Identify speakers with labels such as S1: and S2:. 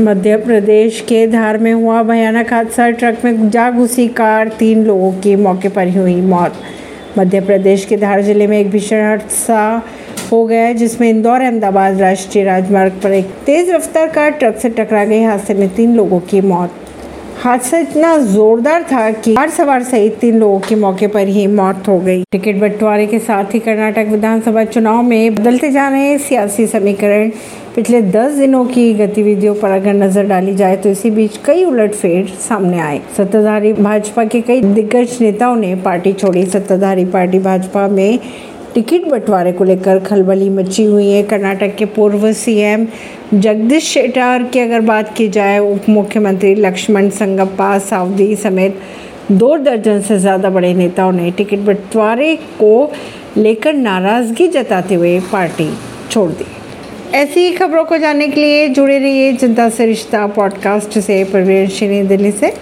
S1: मध्य प्रदेश के धार में हुआ भयानक हादसा। ट्रक में जा घुसी कार तीन लोगों की मौके पर ही हुई मौत। मध्य प्रदेश के धार ज़िले में एक भीषण हादसा हो गया जिसमें इंदौर, अहमदाबाद राष्ट्रीय राजमार्ग पर एक तेज रफ्तार कार ट्रक से टकरा गई। हादसे में तीन लोगों की मौत। हादसा इतना जोरदार था कि कार सवार सहित तीन लोगों की मौके पर ही मौत हो गई। टिकट बंटवारे के साथ ही कर्नाटक विधानसभा चुनाव में बदलते जा रहे सियासी समीकरण। पिछले दस दिनों की गतिविधियों पर अगर नज़र डाली जाए तो इसी बीच कई उलटफेर सामने आए। सत्ताधारी भाजपा के कई दिग्गज नेताओं ने पार्टी छोड़ी। सत्ताधारी पार्टी भाजपा में टिकट बंटवारे को लेकर खलबली मची हुई है। कर्नाटक के पूर्व सीएम जगदीश शेटार की अगर बात की जाए उप मुख्यमंत्री लक्ष्मण संगप्पा सावदी समेत दो दर्जन से ज़्यादा बड़े नेताओं ने टिकट बंटवारे को लेकर नाराज़गी जताते हुए पार्टी छोड़ दी। ऐसी ही खबरों को जानने के लिए जुड़े रहिए जनता से रिश्ता पॉडकास्ट से। परवीन दिल्ली से।